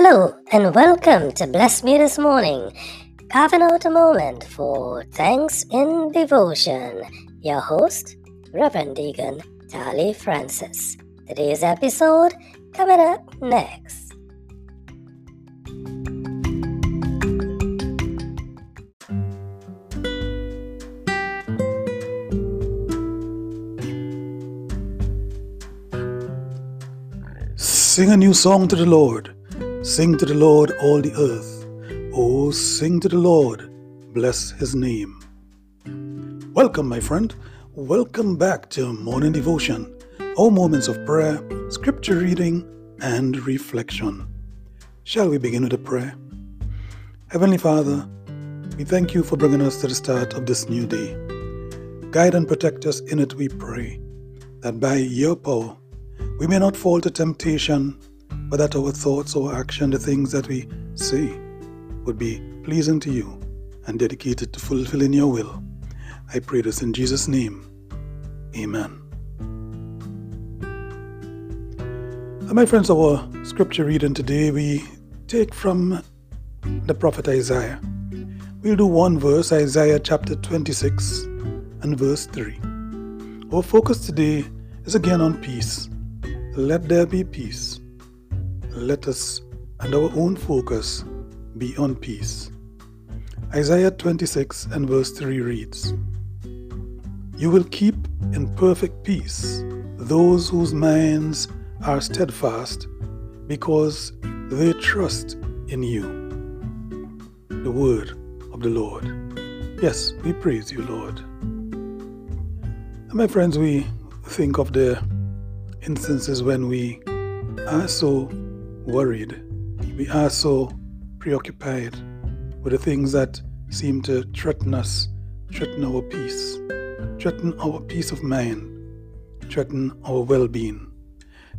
Hello and welcome to Bless Me This Morning. Carving out a moment for Thanks in Devotion. Your host, Reverend Deacon Tali Francis. Today's episode coming up next. Sing a new song to the Lord. Sing to the Lord, all the earth. Oh, sing to the Lord. Bless his name. Welcome, my friend. Welcome back to Morning Devotion, all moments of prayer, scripture reading, and reflection. Shall we begin with a prayer? Heavenly Father, we thank you for bringing us to the start of this new day. Guide and protect us in it, we pray, that by your power, we may not fall to temptation, but that our thoughts, our action, the things that we say would be pleasing to you and dedicated to fulfilling your will. I pray this in Jesus' name. Amen. And my friends, our scripture reading today we take from the prophet Isaiah. We'll do one verse, Isaiah chapter 26 and verse 3. Our focus today is again on peace. Let there be peace. Let us and our own focus be on peace. Isaiah 26 and verse 3 reads You will keep in perfect peace those whose minds are steadfast because they trust in you. The word of the Lord. Yes, we praise you, Lord. And my friends, we think of the instances when we are so worried, we are so preoccupied with the things that seem to threaten us, threaten our peace, threaten our peace of mind, threaten our well being.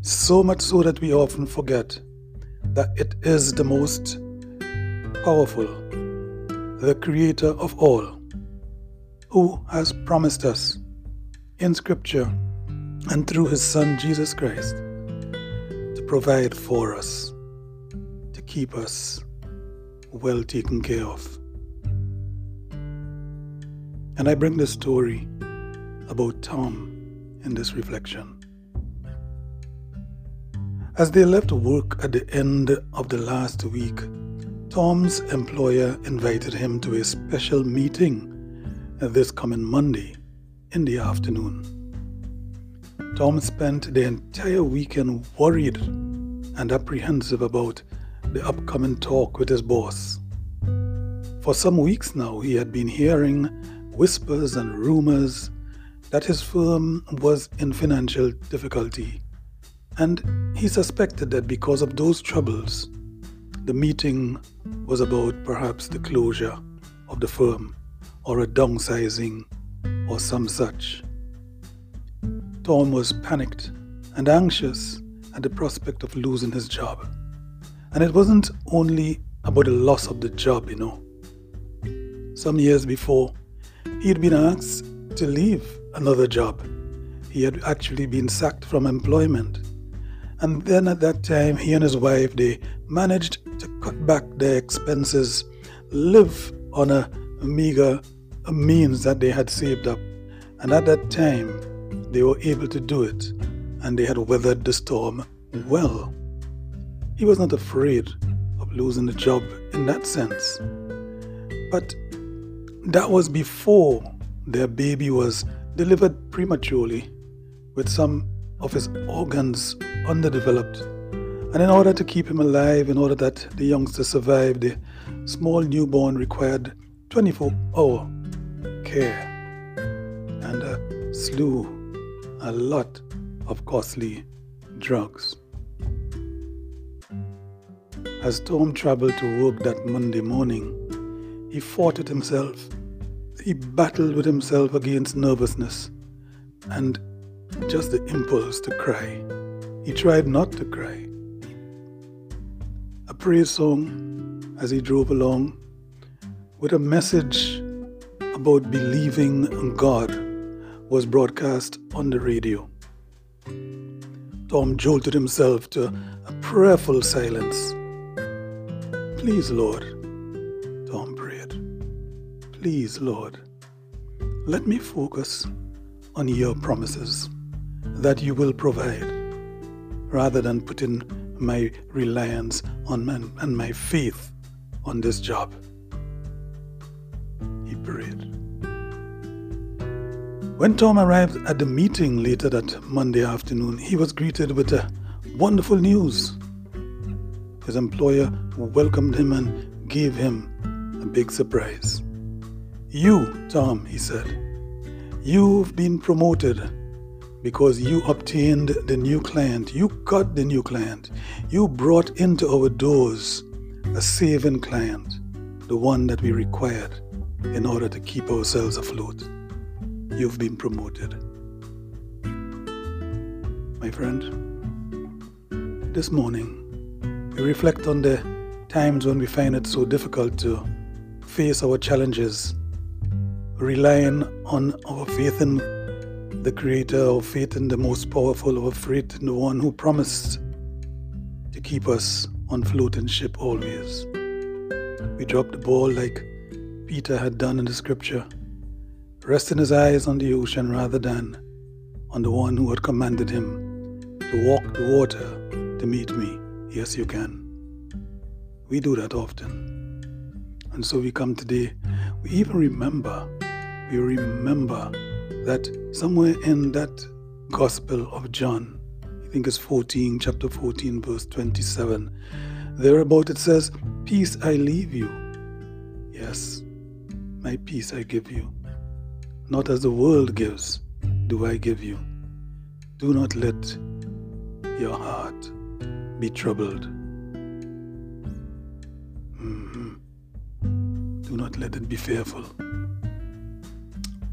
So much so that we often forget that it is the most powerful, the creator of all, who has promised us in Scripture and through his Son Jesus Christ provide for us, to keep us well taken care of. And I bring this story about Tom in this reflection. As they left work at the end of the last week, Tom's employer invited him to a special meeting this coming Monday in the afternoon. Tom spent the entire weekend worried and apprehensive about the upcoming talk with his boss. For some weeks now, he had been hearing whispers and rumors that his firm was in financial difficulty, and he suspected that because of those troubles, the meeting was about perhaps the closure of the firm or a downsizing or some such. Tom was panicked and anxious at the prospect of losing his job. And it wasn't only about the loss of the job, you know. Some years before, he had been asked to leave another job. He had actually been sacked from employment. And then at that time, he and his wife, they managed to cut back their expenses, live on a meager means that they had saved up. And at that time, they were able to do it, and they had weathered the storm well. He was not afraid of losing the job in that sense. But that was before their baby was delivered prematurely with some of his organs underdeveloped. And in order to keep him alive, in order that the youngster survived, the small newborn required 24 hour care and a slew a lot of costly drugs. As Tom traveled to work that Monday morning, he fought with himself. He battled with himself against nervousness and just the impulse to cry. He tried not to cry. A praise song as he drove along with a message about believing in God was broadcast on the radio. Tom jolted himself to a prayerful silence Please, Lord, Tom prayed. Please, Lord, let me focus on your promises that you will provide rather than putting my reliance on and my faith on this job. When Tom arrived at the meeting later that Monday afternoon, he was greeted with a wonderful news. His employer welcomed him and gave him a big surprise. You, Tom, he said, you've been promoted because you obtained the new client. You got the new client. You brought into our doors a saving client, the one that we required in order to keep ourselves afloat you've been promoted. My friend, this morning we reflect on the times when we find it so difficult to face our challenges, relying on our faith in the Creator, our faith in the most powerful, our faith in the one who promised to keep us on floating ship always. We drop the ball like Peter had done in the scripture resting his eyes on the ocean rather than on the one who had commanded him to walk the water to meet me. Yes, you can. We do that often. And so we come today, we even remember, we remember that somewhere in that Gospel of John, I think it's 14, chapter 14, verse 27, thereabout it says, Peace I leave you. Yes, my peace I give you. Not as the world gives, do I give you. Do not let your heart be troubled. Mm-hmm. Do not let it be fearful.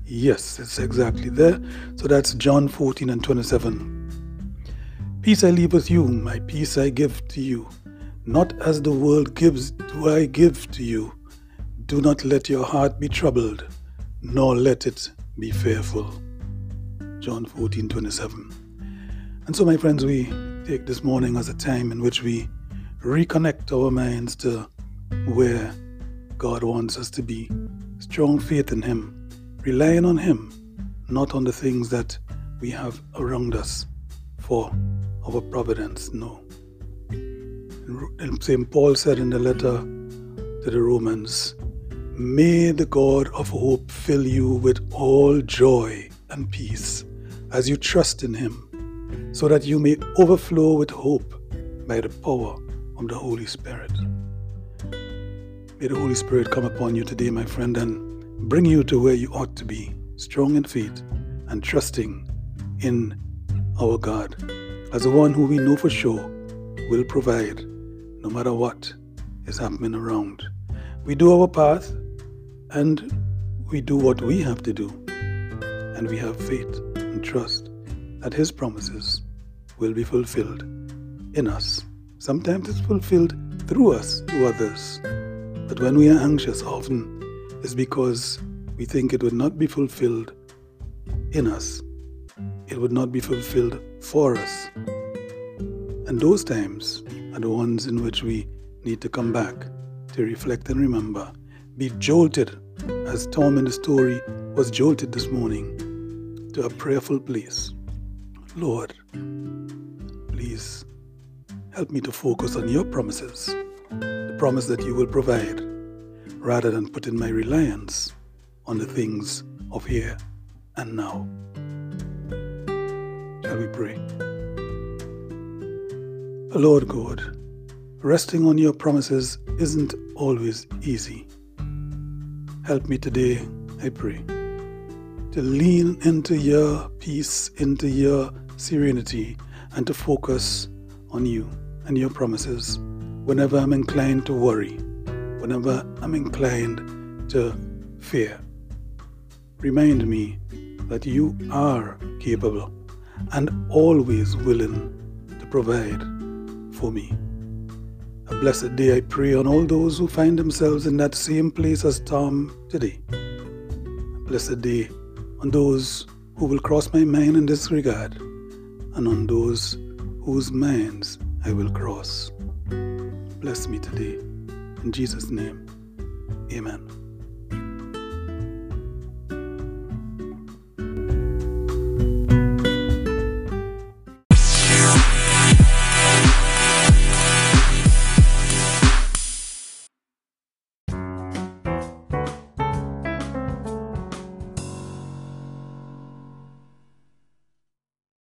Yes, it's exactly there. So that's John 14 and 27. Peace I leave with you, my peace I give to you. Not as the world gives, do I give to you. Do not let your heart be troubled nor let it be fearful. John 14 27. And so, my friends, we take this morning as a time in which we reconnect our minds to where God wants us to be. Strong faith in Him, relying on Him, not on the things that we have around us for our providence. No. And St. Paul said in the letter to the Romans, May the God of hope fill you with all joy and peace as you trust in Him, so that you may overflow with hope by the power of the Holy Spirit. May the Holy Spirit come upon you today, my friend, and bring you to where you ought to be, strong in faith and trusting in our God as the one who we know for sure will provide no matter what is happening around. We do our part and we do what we have to do. And we have faith and trust that His promises will be fulfilled in us. Sometimes it's fulfilled through us to others. But when we are anxious, often it's because we think it would not be fulfilled in us, it would not be fulfilled for us. And those times are the ones in which we need to come back to reflect and remember be jolted, as Tom in the story was jolted this morning, to a prayerful place. Lord, please help me to focus on your promises, the promise that you will provide, rather than putting my reliance on the things of here and now. Shall we pray? Lord God, resting on your promises isn't always easy. Help me today, I pray, to lean into your peace, into your serenity, and to focus on you and your promises whenever I'm inclined to worry, whenever I'm inclined to fear. Remind me that you are capable and always willing to provide for me. A blessed day I pray on all those who find themselves in that same place as Tom today. A blessed day on those who will cross my mind in this regard, and on those whose minds I will cross. Bless me today. In Jesus' name, amen.